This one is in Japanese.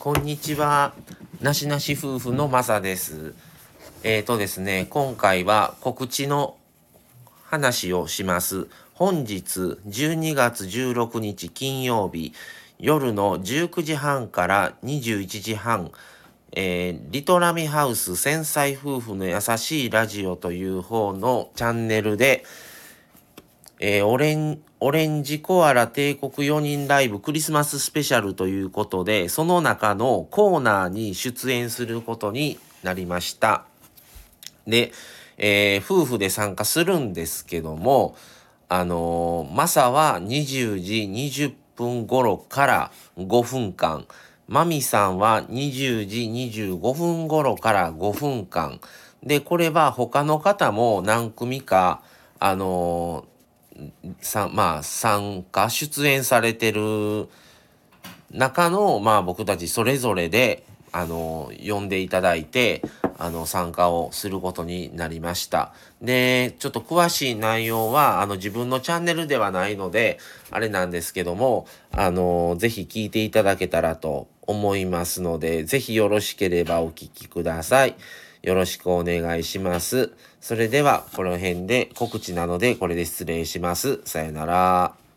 こんにちは。なしなし夫婦のまさです。えっ、ー、とですね、今回は告知の話をします。本日12月16日金曜日夜の19時半から21時半、えー、リトラミハウス繊細夫婦の優しいラジオという方のチャンネルで、えー、オレン、オレンジコアラ帝国4人ライブクリスマススペシャルということで、その中のコーナーに出演することになりました。で、えー、夫婦で参加するんですけども、あのー、マサは20時20分頃から5分間、マミさんは20時25分頃から5分間。で、これは他の方も何組か、あのさまあ参加出演されてる中のまあ僕たちそれぞれであの呼んでいただいてあの参加をすることになりました。で、ちょっと詳しい内容はあの自分のチャンネルではないのであれなんですけどもあのぜひ聞いていただけたらと思いますのでぜひよろしければお聞きください。よろしくお願いします。それでは、この辺で告知なので、これで失礼します。さよなら。